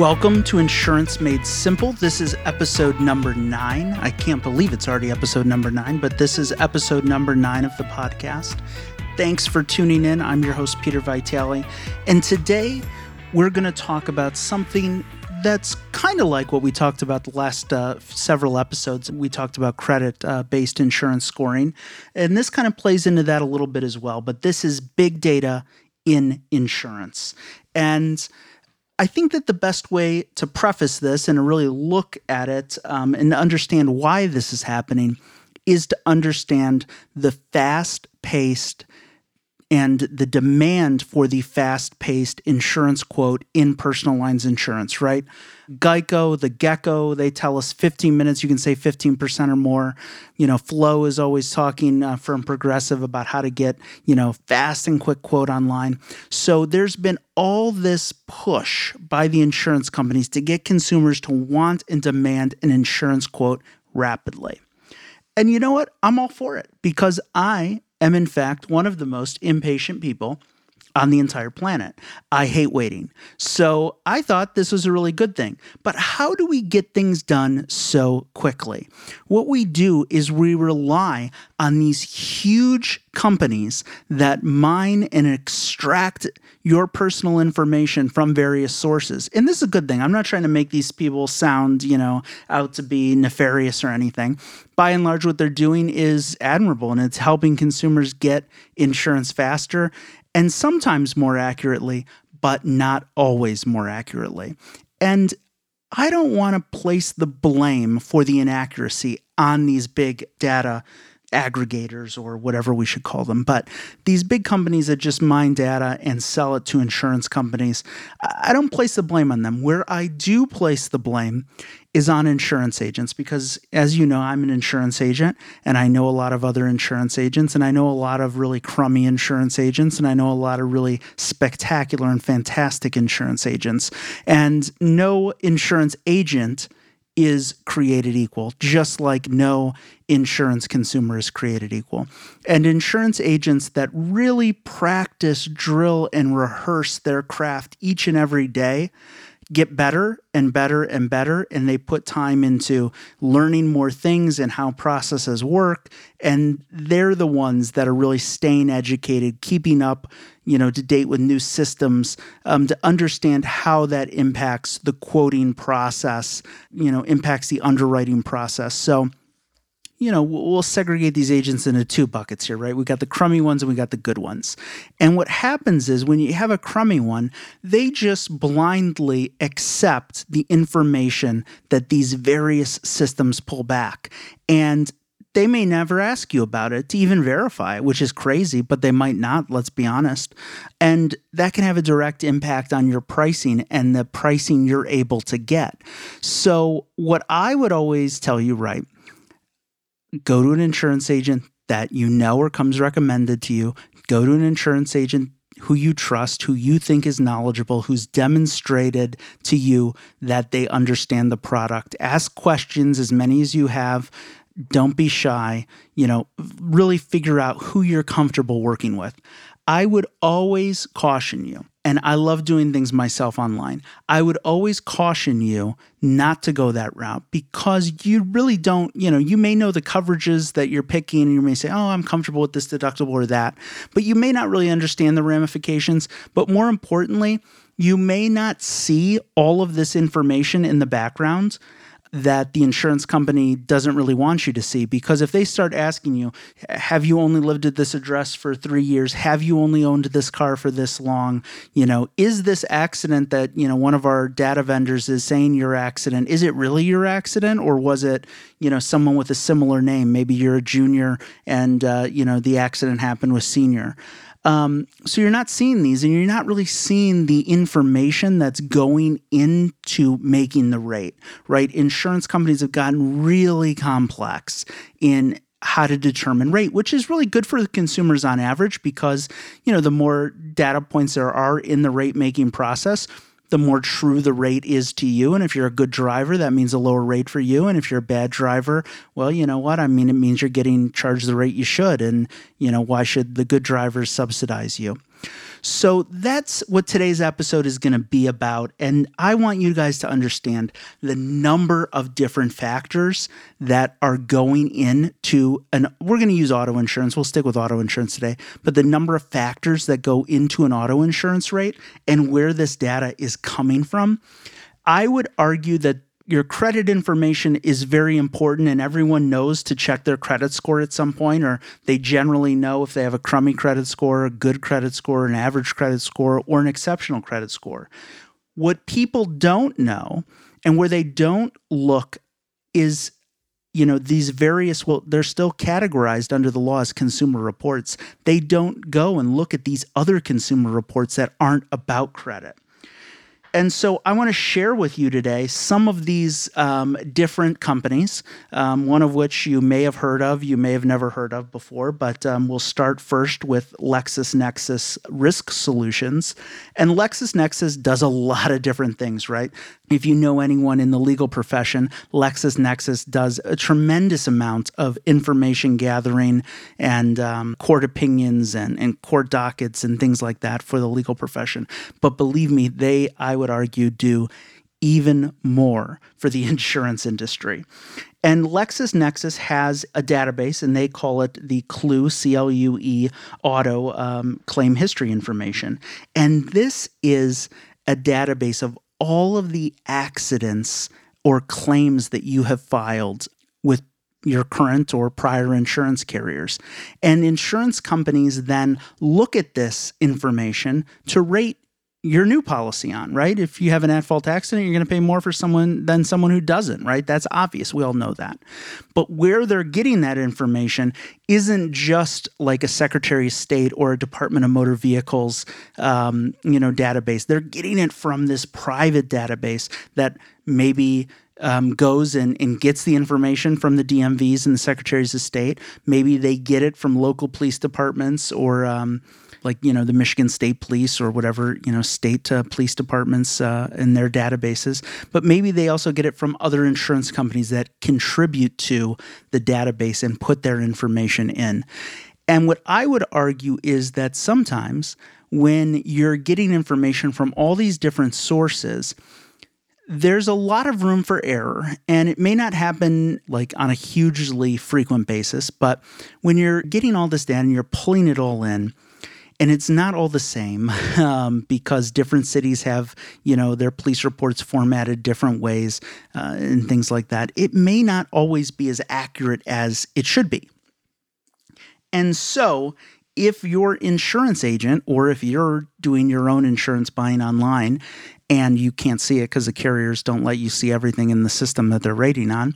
Welcome to Insurance Made Simple. This is episode number nine. I can't believe it's already episode number nine, but this is episode number nine of the podcast. Thanks for tuning in. I'm your host, Peter Vitale. And today we're going to talk about something that's kind of like what we talked about the last uh, several episodes. We talked about credit uh, based insurance scoring. And this kind of plays into that a little bit as well. But this is big data in insurance. And I think that the best way to preface this and to really look at it um, and understand why this is happening is to understand the fast paced and the demand for the fast paced insurance quote in personal lines insurance, right? Geico, the gecko, they tell us 15 minutes, you can save 15% or more. You know, Flo is always talking uh, from Progressive about how to get, you know, fast and quick quote online. So there's been all this push by the insurance companies to get consumers to want and demand an insurance quote rapidly. And you know what? I'm all for it because I am, in fact, one of the most impatient people on the entire planet. I hate waiting. So I thought this was a really good thing. But how do we get things done so quickly? What we do is we rely on these huge companies that mine and extract your personal information from various sources. And this is a good thing. I'm not trying to make these people sound, you know, out to be nefarious or anything. By and large, what they're doing is admirable and it's helping consumers get insurance faster and sometimes more accurately, but not always more accurately. And I don't want to place the blame for the inaccuracy on these big data aggregators or whatever we should call them. But these big companies that just mine data and sell it to insurance companies, I don't place the blame on them. Where I do place the blame is on insurance agents because, as you know, I'm an insurance agent and I know a lot of other insurance agents and I know a lot of really crummy insurance agents and I know a lot of really spectacular and fantastic insurance agents. And no insurance agent is created equal, just like no insurance consumer is created equal. And insurance agents that really practice, drill, and rehearse their craft each and every day get better and better and better and they put time into learning more things and how processes work. And they're the ones that are really staying educated keeping up you know to date with new systems um, to understand how that impacts the quoting process you know impacts the underwriting process. So you know, we'll segregate these agents into two buckets here, right? We got the crummy ones and we got the good ones. And what happens is when you have a crummy one, they just blindly accept the information that these various systems pull back. And they may never ask you about it to even verify it, which is crazy, but they might not, let's be honest. And that can have a direct impact on your pricing and the pricing you're able to get. So, what I would always tell you, right? Go to an insurance agent that you know or comes recommended to you. Go to an insurance agent who you trust, who you think is knowledgeable, who's demonstrated to you that they understand the product. Ask questions, as many as you have. Don't be shy. You know, really figure out who you're comfortable working with. I would always caution you and I love doing things myself online. I would always caution you not to go that route because you really don't, you know, you may know the coverages that you're picking and you may say, oh, I'm comfortable with this deductible or that, but you may not really understand the ramifications. But more importantly, you may not see all of this information in the background that the insurance company doesn't really want you to see? Because if they start asking you have you only lived at this address for 3 years? Have you only owned this car for this long? You know is this accident that you know one of our data vendors is saying your accident is it really your accident? Or was it you know someone with a similar name? Maybe you're a junior and uh, you know the accident happened with senior um, so you're not seeing these and you're not really seeing the information that's going into making the rate, right? Insurance companies have gotten really complex in how to determine rate, which is really good for the consumers on average because, you know, the more data points there are in the rate making process, the more true the rate is to you. And if you're a good driver, that means a lower rate for you. And if you're a bad driver, well, you know what? I mean, it means you're getting charged the rate you should. And, you know, why should the good drivers subsidize you? So that's what today's episode is going to be about. And I want you guys to understand the number of different factors that are going into, and we're going to use auto insurance. We'll stick with auto insurance today, but the number of factors that go into an auto insurance rate and where this data is coming from. I would argue that your credit information is very important and everyone knows to check their credit score at some point or they generally know if they have a crummy credit score a good credit score an average credit score or an exceptional credit score. What people don't know and where they don't look is you know these various well they're still categorized under the law as consumer reports. They don't go and look at these other consumer reports that aren't about credit and so I want to share with you today some of these um, different companies, um, one of which you may have heard of, you may have never heard of before, but um, we'll start first with LexisNexis Risk Solutions. And LexisNexis does a lot of different things, right? If you know anyone in the legal profession, LexisNexis does a tremendous amount of information gathering and um, court opinions and, and court dockets and things like that for the legal profession. But believe me, they, I would argue, do even more for the insurance industry. And LexisNexis has a database, and they call it the CLUE, C L U E, auto um, claim history information. And this is a database of all of the accidents or claims that you have filed with your current or prior insurance carriers. And insurance companies then look at this information to rate your new policy on, right? If you have an at fault accident, you're going to pay more for someone than someone who doesn't, right? That's obvious. We all know that. But where they're getting that information isn't just like a Secretary of State or a Department of Motor Vehicles, um, you know, database. They're getting it from this private database that maybe um, goes and, and gets the information from the DMVs and the Secretaries of State. Maybe they get it from local police departments or um, like you know the Michigan State Police or whatever you know state uh, police departments uh, in their databases. But maybe they also get it from other insurance companies that contribute to the database and put their information in. And what I would argue is that sometimes when you're getting information from all these different sources, there's a lot of room for error, and it may not happen like on a hugely frequent basis, but when you're getting all this data and you're pulling it all in, and it's not all the same um, because different cities have you know their police reports formatted different ways uh, and things like that it may not always be as accurate as it should be. And so if your insurance agent or if you're doing your own insurance buying online and you can't see it because the carriers don't let you see everything in the system that they're rating on.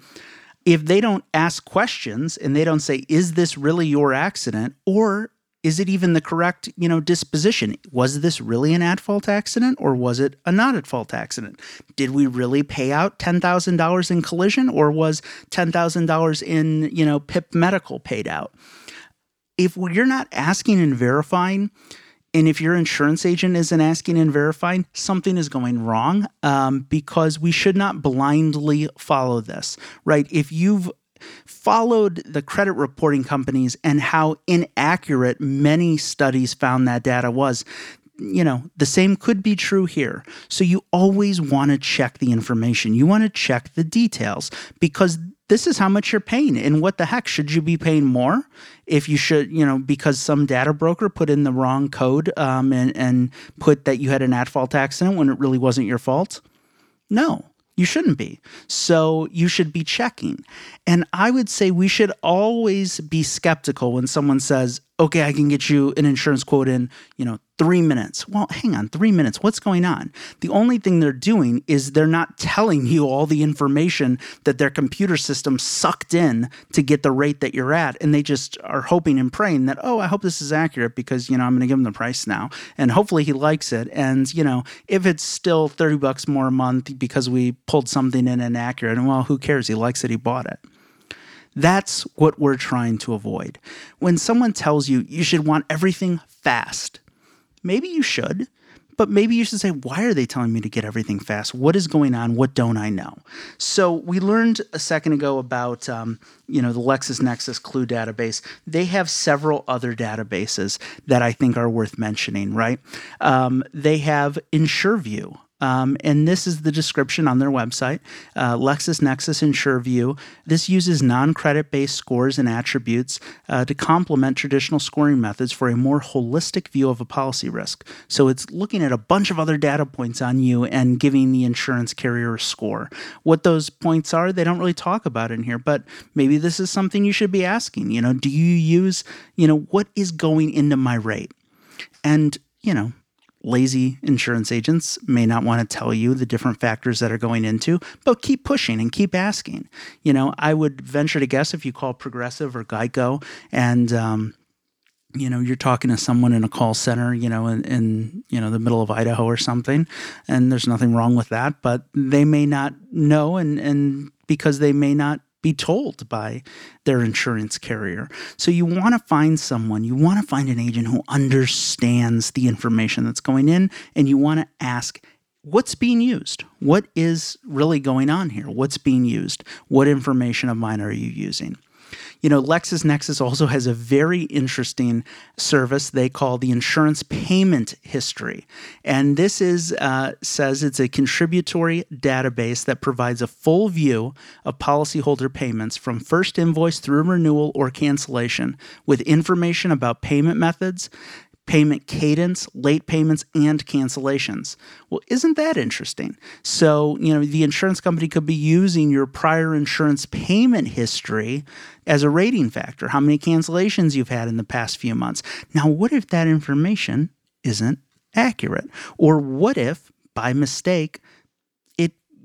If they don't ask questions and they don't say is this really your accident? or is it even the correct you know disposition? Was this really an at fault accident or was it a not at fault accident? Did we really pay out $10000 in collision or was $10000 in you know pip medical paid out? If you're not asking and verifying and if your insurance agent isn't asking and verifying, something is going wrong um, because we should not blindly follow this, right? If you've followed the credit reporting companies and how inaccurate many studies found that data was you know, the same could be true here. So you always want to check the information. You want to check the details because this is how much you're paying. And what the heck should you be paying more if you should, you know, because some data broker put in the wrong code um, and, and put that you had an at fault accident when it really wasn't your fault? No. You shouldn't be. So you should be checking. And I would say we should always be skeptical when someone says, okay, I can get you an insurance quote in, you know, three minutes. Well, hang on, three minutes. What's going on? The only thing they're doing is they're not telling you all the information that their computer system sucked in to get the rate that you're at. And they just are hoping and praying that, oh, I hope this is accurate because, you know, I'm going to give him the price now. And hopefully he likes it. And, you know, if it's still 30 bucks more a month because we pulled something in inaccurate, and well, who cares? He likes it, he bought it. That's what we're trying to avoid. When someone tells you you should want everything fast, maybe you should, but maybe you should say, why are they telling me to get everything fast? What is going on? What don't I know? So we learned a second ago about, um, you know, the LexisNexis Clue database. They have several other databases that I think are worth mentioning, right? Um, they have InsureView. Um, and this is the description on their website uh, LexisNexis InsureView. This uses non credit based scores and attributes uh, to complement traditional scoring methods for a more holistic view of a policy risk. So it's looking at a bunch of other data points on you and giving the insurance carrier a score. What those points are, they don't really talk about in here, but maybe this is something you should be asking. You know, do you use, you know, what is going into my rate? And, you know, lazy insurance agents may not want to tell you the different factors that are going into, but keep pushing and keep asking. You know, I would venture to guess if you call Progressive or Geico and, um, you know, you're talking to someone in a call center, you know, in, in, you know the middle of Idaho or something, and there's nothing wrong with that, but they may not know, and and because they may not be told by their insurance carrier. So you want to find someone, you want to find an agent who understands the information that's going in, and you want to ask, what's being used? What is really going on here? What's being used? What information of mine are you using? You know, LexisNexis also has a very interesting service they call the insurance payment history. And this is uh, says it's a contributory database that provides a full view of policyholder payments from first invoice through renewal or cancellation with information about payment methods, payment cadence, late payments, and cancellations. Well, isn't that interesting? So, you know, the insurance company could be using your prior insurance payment history as a rating factor, how many cancellations you've had in the past few months. Now, what if that information isn't accurate? Or what if, by mistake,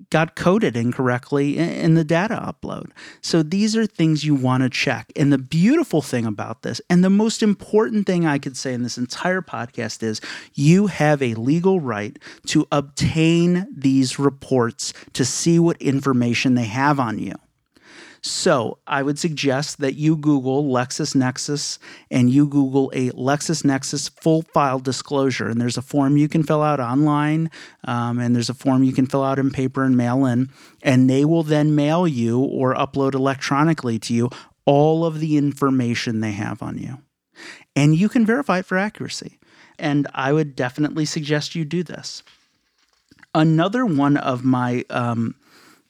got coded incorrectly in the data upload. So these are things you want to check. And the beautiful thing about this, and the most important thing I could say in this entire podcast is you have a legal right to obtain these reports to see what information they have on you. So I would suggest that you Google LexisNexis and you Google a LexisNexis full file disclosure. And there's a form you can fill out online, um, and there's a form you can fill out in paper and mail in. And they will then mail you or upload electronically to you all of the information they have on you. And you can verify it for accuracy. And I would definitely suggest you do this. Another one of my um,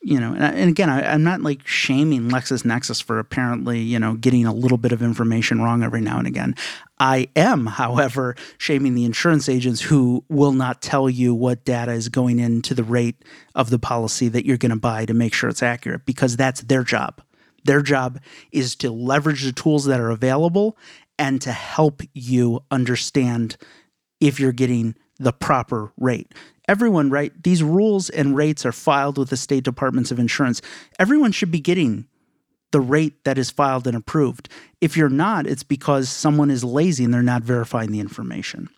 you know, and, again, I, am not like shaming LexisNexis for apparently, you know, getting a little bit of information wrong every now and again. I am, however, shaming the insurance agents who will not tell you what data is going into the rate of the policy that you're going to buy to make sure it's accurate because that's their job. Their job is to leverage the tools that are available and to help you understand if you're getting the proper rate everyone, right? These rules and rates are filed with the state departments of insurance. Everyone should be getting the rate that is filed and approved. If you're not, it's because someone is lazy and they're not verifying the information.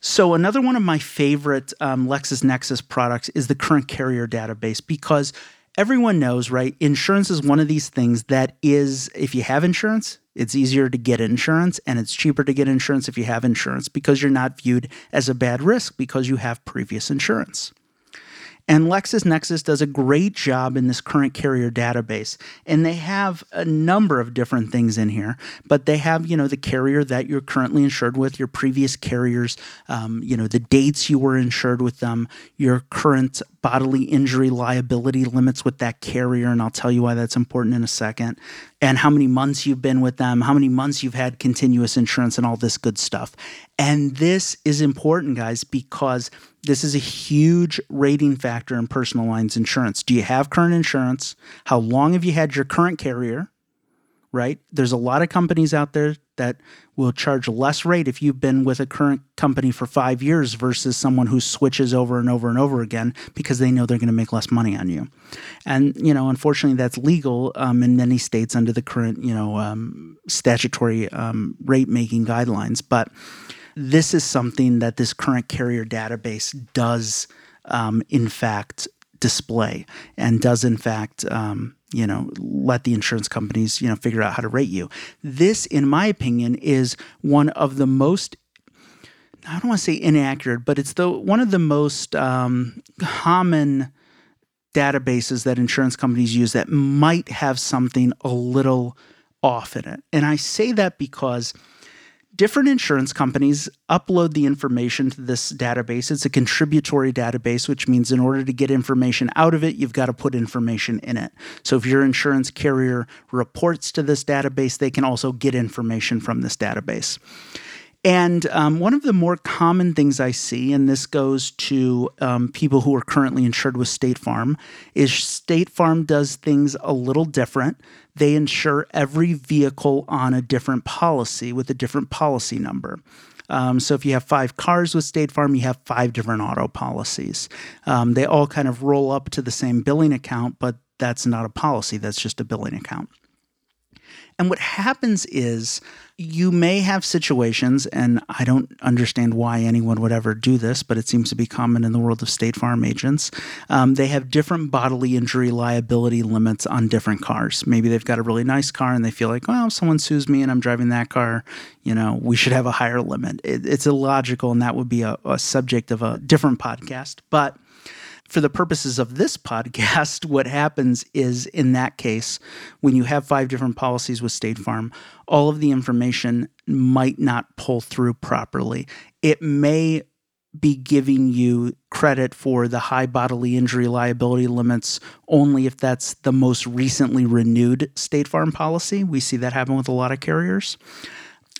So, another one of my favorite um, LexisNexis products is the current carrier database because everyone knows, right? Insurance is one of these things that is, if you have insurance, it's easier to get insurance and it's cheaper to get insurance if you have insurance because you're not viewed as a bad risk because you have previous insurance. And LexisNexis does a great job in this current carrier database. And they have a number of different things in here, but they have, you know, the carrier that you're currently insured with, your previous carriers, um, you know, the dates you were insured with them, your current bodily injury liability limits with that carrier. And I'll tell you why that's important in a second. And how many months you've been with them, how many months you've had continuous insurance, and all this good stuff. And this is important, guys, because this is a huge rating factor in personal lines insurance. Do you have current insurance? How long have you had your current carrier? Right? There's a lot of companies out there that will charge less rate if you've been with a current company for five years versus someone who switches over and over and over again because they know they're going to make less money on you. And, you know, unfortunately, that's legal um, in many states under the current, you know, um, statutory um, rate making guidelines. But, this is something that this current carrier database does, um, in fact, display and does, in fact, um, you know, let the insurance companies, you know, figure out how to rate you. This, in my opinion, is one of the most I don't want to say inaccurate, but it's the one of the most um, common databases that insurance companies use that might have something a little off in it. And I say that because different insurance companies upload the information to this database. It's a contributory database, which means in order to get information out of it, you've got to put information in it. So if your insurance carrier reports to this database, they can also get information from this database. And um, one of the more common things I see, and this goes to um, people who are currently insured with State Farm, is State Farm does things a little different. They insure every vehicle on a different policy with a different policy number. Um, so if you have five cars with State Farm, you have five different auto policies. Um, they all kind of roll up to the same billing account, but that's not a policy, that's just a billing account. And what happens is you may have situations, and I don't understand why anyone would ever do this, but it seems to be common in the world of State Farm agents. Um, they have different bodily injury liability limits on different cars. Maybe they've got a really nice car and they feel like, well, if someone sues me and I'm driving that car, you know, we should have a higher limit. It, it's illogical, and that would be a, a subject of a different podcast. But for the purposes of this podcast, what happens is in that case, when you have five different policies with State Farm, all of the information might not pull through properly. It may be giving you credit for the high bodily injury liability limits only if that's the most recently renewed State Farm policy. We see that happen with a lot of carriers.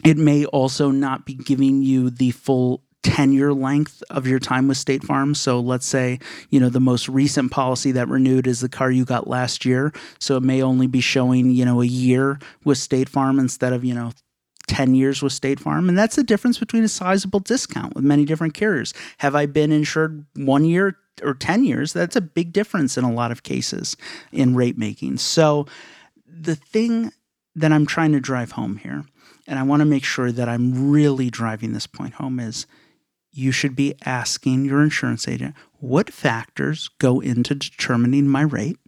It may also not be giving you the full tenure length of your time with State Farm. So let's say, you know, the most recent policy that renewed is the car you got last year. So it may only be showing, you know, a year with State Farm instead of, you know, 10 years with State Farm. And that's the difference between a sizable discount with many different carriers. Have I been insured one year or 10 years? That's a big difference in a lot of cases in rate making. So the thing that I'm trying to drive home here, and I want to make sure that I'm really driving this point home, is you should be asking your insurance agent what factors go into determining my rate.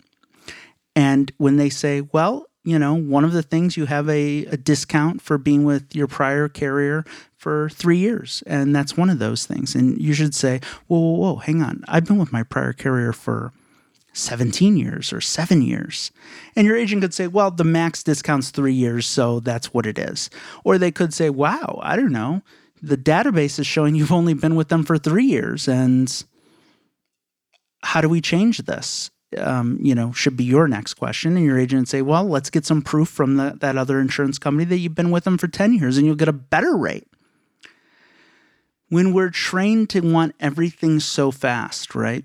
And when they say, well, you know, one of the things you have a, a, discount for being with your prior carrier for three years. And that's one of those things. And you should say, whoa, whoa, whoa, hang on. I've been with my prior carrier for 17 years or seven years. And your agent could say, well, the max discount's three years, so that's what it is. Or they could say, wow, I don't know the database is showing you've only been with them for three years. And how do we change this? Um, you know, should be your next question. And your agent say, well, let's get some proof from the, that other insurance company that you've been with them for 10 years and you'll get a better rate. When we're trained to want everything so fast, right?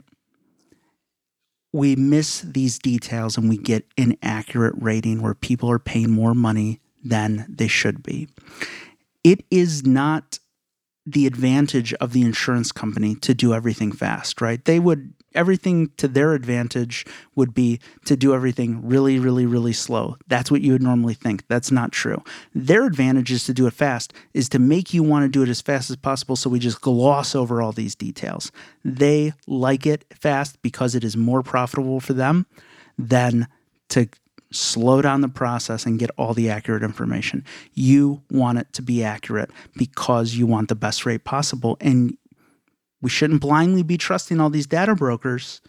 We miss these details and we get inaccurate rating where people are paying more money than they should be. It is not the advantage of the insurance company to do everything fast, right? They would everything to their advantage would be to do everything really, really, really slow. That's what you would normally think. That's not true. Their advantage is to do it fast, is to make you want to do it as fast as possible. So we just gloss over all these details. They like it fast because it is more profitable for them than to slow down the process and get all the accurate information. You want it to be accurate because you want the best rate possible. And we shouldn't blindly be trusting all these data brokers.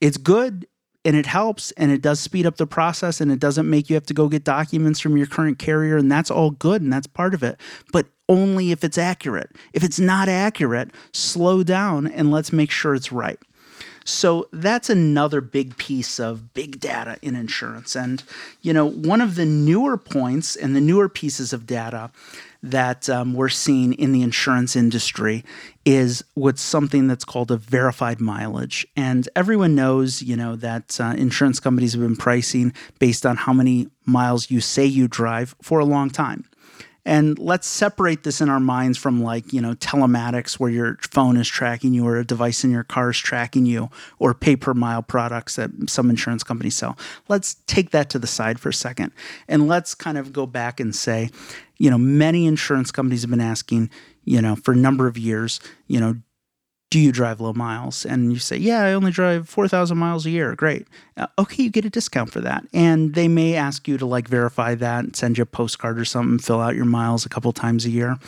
It's good and it helps and it does speed up the process and it doesn't make you have to go get documents from your current carrier and that's all good and that's part of it. But only if it's accurate. If it's not accurate, slow down and let's make sure it's right. So that's another big piece of big data in insurance. And, you know, one of the newer points and the newer pieces of data that um, we're seeing in the insurance industry is what's something that's called a verified mileage. And everyone knows, you know, that uh, insurance companies have been pricing based on how many miles you say you drive for a long time. And let's separate this in our minds from like, you know, telematics where your phone is tracking you or a device in your car is tracking you or pay per mile products that some insurance companies sell. Let's take that to the side for a second. And let's kind of go back and say, you know, many insurance companies have been asking, you know, for a number of years, you know, do you drive low miles? And you say, yeah, I only drive 4,000 miles a year. Great. Uh, okay, you get a discount for that. And they may ask you to like verify that, send you a postcard or something, fill out your miles a couple times a year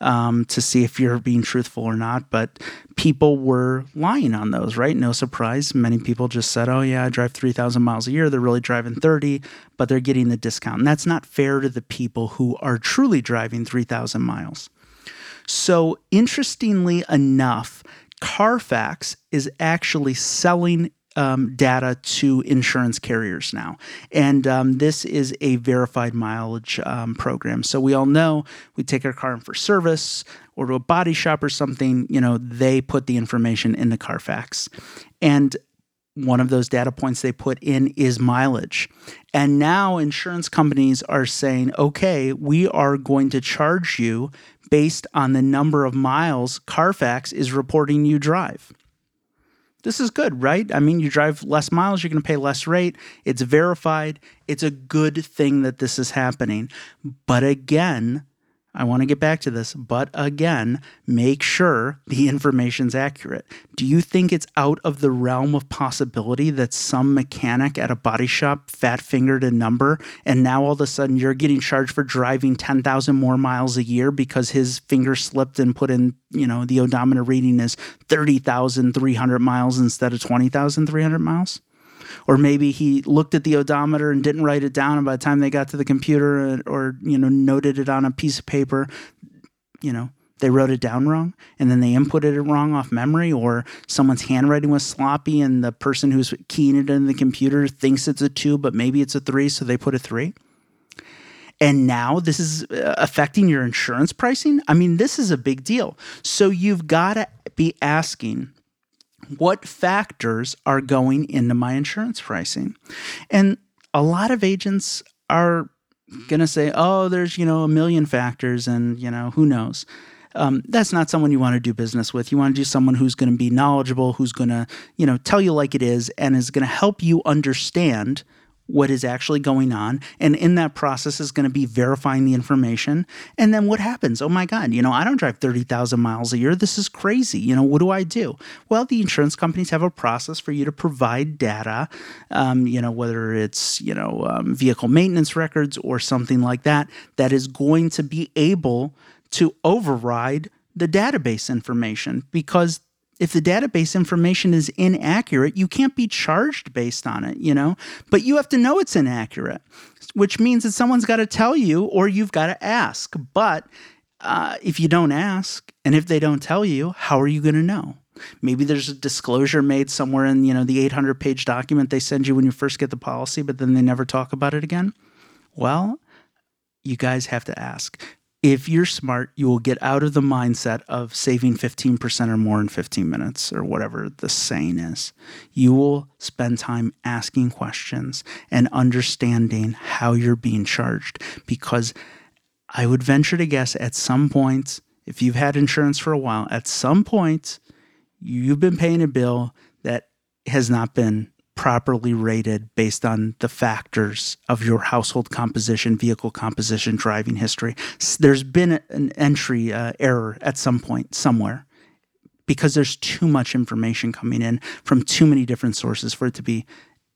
um, to see if you're being truthful or not. But people were lying on those, right? No surprise. Many people just said, oh, yeah, I drive 3,000 miles a year. They're really driving 30, but they're getting the discount. And that's not fair to the people who are truly driving 3,000 miles. So, interestingly enough, Carfax is actually selling um, data to insurance carriers now. And um, this is a verified mileage um, program. So we all know we take our car in for service or to a body shop or something, you know, they put the information in the Carfax. And one of those data points they put in is mileage. And now insurance companies are saying, okay, we are going to charge you based on the number of miles Carfax is reporting you drive. This is good, right? I mean, you drive less miles, you're going to pay less rate. It's verified. It's a good thing that this is happening. But again, I want to get back to this, but again, make sure the information's accurate. Do you think it's out of the realm of possibility that some mechanic at a body shop fat fingered a number and now all of a sudden you're getting charged for driving 10,000 more miles a year because his finger slipped and put in, you know, the odometer reading is 30,300 miles instead of 20,300 miles? Or maybe he looked at the odometer and didn't write it down and by the time they got to the computer or, you know noted it on a piece of paper you know they wrote it down wrong and then they inputted it wrong off memory or someone's handwriting was sloppy and the person who's keying it in the computer thinks it's a 2 but maybe it's a 3 so they put a 3 and now this is uh, affecting your insurance pricing? I mean this is a big deal. So you've got to be asking what factors are going into my insurance pricing? And a lot of agents are going to say, oh, there's, you know, a million factors and, you know, who knows. Um, that's not someone you want to do business with. You want to do someone who's going to be knowledgeable, who's going to, you know, tell you like it is, and is going to help you understand what is actually going on. And in that process is going to be verifying the information. And then what happens? Oh my God, you know, I don't drive 30,000 miles a year. This is crazy. You know, what do I do? Well, the insurance companies have a process for you to provide data, um, you know, whether it's, you know, um, vehicle maintenance records or something like that, that is going to be able to override the database information because if the database information is inaccurate, you can't be charged based on it, you know? But you have to know it's inaccurate, which means that someone's got to tell you or you've got to ask. But uh, if you don't ask and if they don't tell you, how are you going to know? Maybe there's a disclosure made somewhere in, you know, the 800 page document they send you when you first get the policy, but then they never talk about it again. Well, you guys have to ask if you're smart, you will get out of the mindset of saving 15% or more in 15 minutes or whatever the saying is. You will spend time asking questions and understanding how you're being charged because I would venture to guess at some point, if you've had insurance for a while, at some point, you've been paying a bill that has not been properly rated based on the factors of your household composition, vehicle composition, driving history. There's been an entry uh, error at some point somewhere because there's too much information coming in from too many different sources for it to be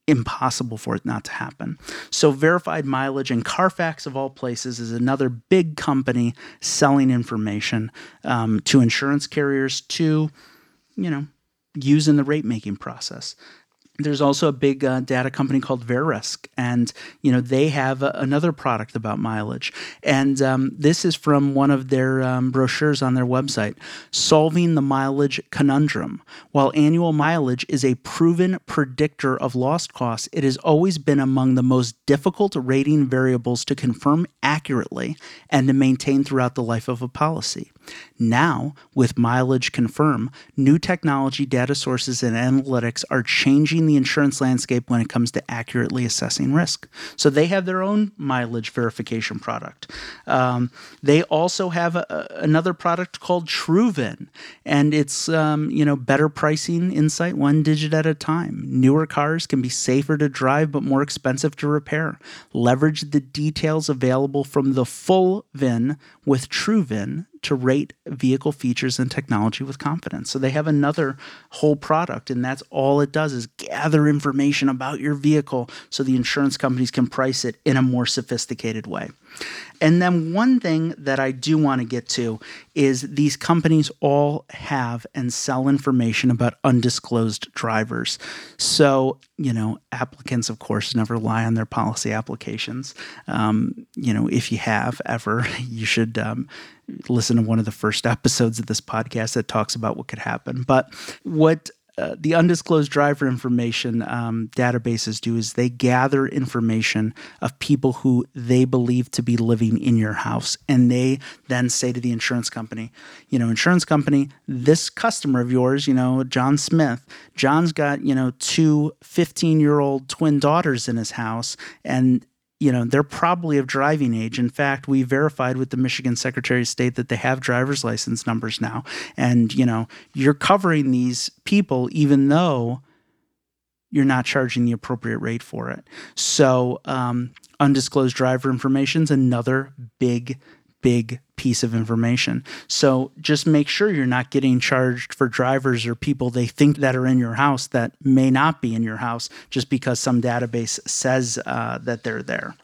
impossible for it not to happen. So, verified mileage and Carfax, of all places, is another big company selling information um, to insurance carriers to, you know, use in the rate making process there's also a big uh, data company called Verisk, and you know they have a, another product about mileage. And um, this is from one of their um, brochures on their website, "Solving the Mileage Conundrum." While annual mileage is a proven predictor of loss costs, it has always been among the most difficult rating variables to confirm accurately and to maintain throughout the life of a policy. Now, with Mileage Confirm, new technology, data sources, and analytics are changing the insurance landscape when it comes to accurately assessing risk. So they have their own mileage verification product. Um, they also have a, another product called TrueVin, and it's um, you know better pricing insight one digit at a time. Newer cars can be safer to drive but more expensive to repair. Leverage the details available from the full VIN with TrueVin to rate vehicle features and technology with confidence. So they have another whole product, and that's all it does is gather information about your vehicle so the insurance companies can price it in a more sophisticated way. And then one thing that I do want to get to is these companies all have and sell information about undisclosed drivers. So, you know, applicants, of course, never lie on their policy applications. Um, you know, if you have ever, you should um, listen to one of the first episodes of this podcast that talks about what could happen. But what uh, the undisclosed driver information um, databases do is they gather information of people who they believe to be living in your house. And they then say to the insurance company, you know, insurance company, this customer of yours, you know, John Smith, John's got, you know, two 15 year old twin daughters in his house. And you know, they're probably of driving age. In fact, we verified with the Michigan Secretary of State that they have driver's license numbers now. And, you know, you're covering these people even though you're not charging the appropriate rate for it. So, um, undisclosed driver information is another big big piece of information. So just make sure you're not getting charged for drivers or people they think that are in your house that may not be in your house just because some database says uh, that they're there.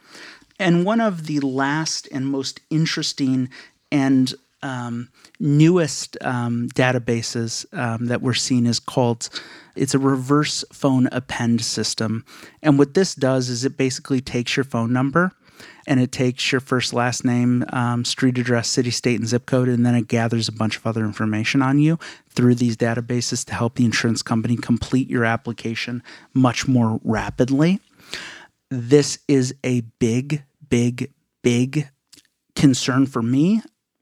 And one of the last and most interesting and um, newest um, databases um, that we're seeing is called it's a reverse phone append system and what this does is it basically takes your phone number and it takes your first, last name, um, street address, city, state, and zip code, and then it gathers a bunch of other information on you through these databases to help the insurance company complete your application much more rapidly. This is a big, big, big concern for me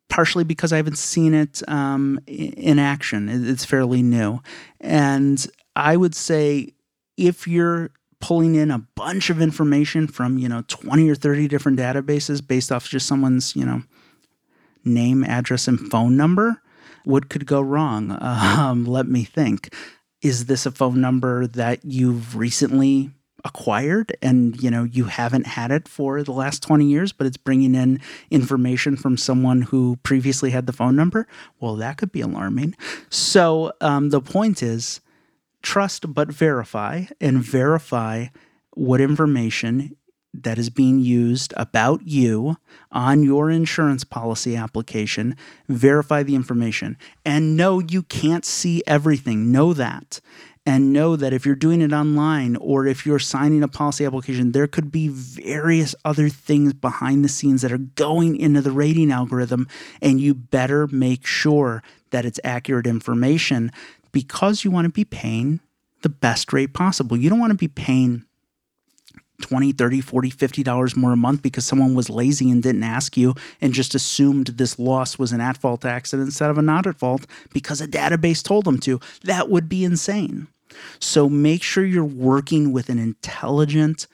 partially because I haven't seen it um, in action. It's fairly new. And I would say if you're pulling in a bunch of information from, you know, 20 or 30 different databases based off just someone's, you know, name, address, and phone number, what could go wrong? Um, let me think. Is this a phone number that you've recently acquired and you know you haven't had it for the last 20 years but it's bringing in information from someone who previously had the phone number well that could be alarming so um, the point is trust but verify and verify what information that is being used about you on your insurance policy application. Verify the information and know you can't see everything. Know that. And know that if you're doing it online or if you're signing a policy application, there could be various other things behind the scenes that are going into the rating algorithm. And you better make sure that it's accurate information because you want to be paying the best rate possible. You don't want to be paying 20, 30, 40, 50 dollars more a month because someone was lazy and didn't ask you and just assumed this loss was an at-fault accident instead of a not at fault because a database told them to. That would be insane. So make sure you're working with an intelligent,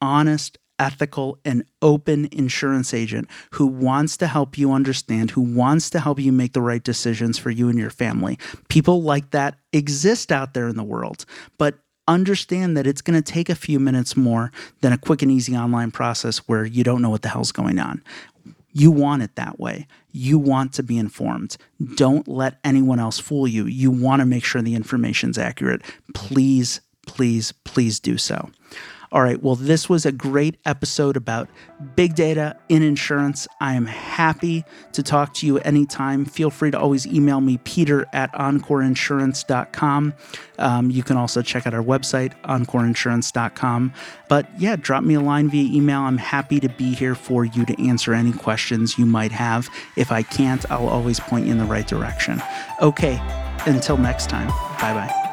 honest, ethical, and open insurance agent who wants to help you understand, who wants to help you make the right decisions for you and your family. People like that exist out there in the world, but understand that it's going to take a few minutes more than a quick and easy online process where you don't know what the hell's going on. You want it that way. You want to be informed. Don't let anyone else fool you. You want to make sure the information's accurate. Please, please, please do so. All right, well, this was a great episode about big data in insurance. I am happy to talk to you anytime. Feel free to always email me, peter at encoreinsurance.com. Um, you can also check out our website, encoreinsurance.com. But yeah, drop me a line via email. I'm happy to be here for you to answer any questions you might have. If I can't, I'll always point you in the right direction. Okay, until next time, bye bye.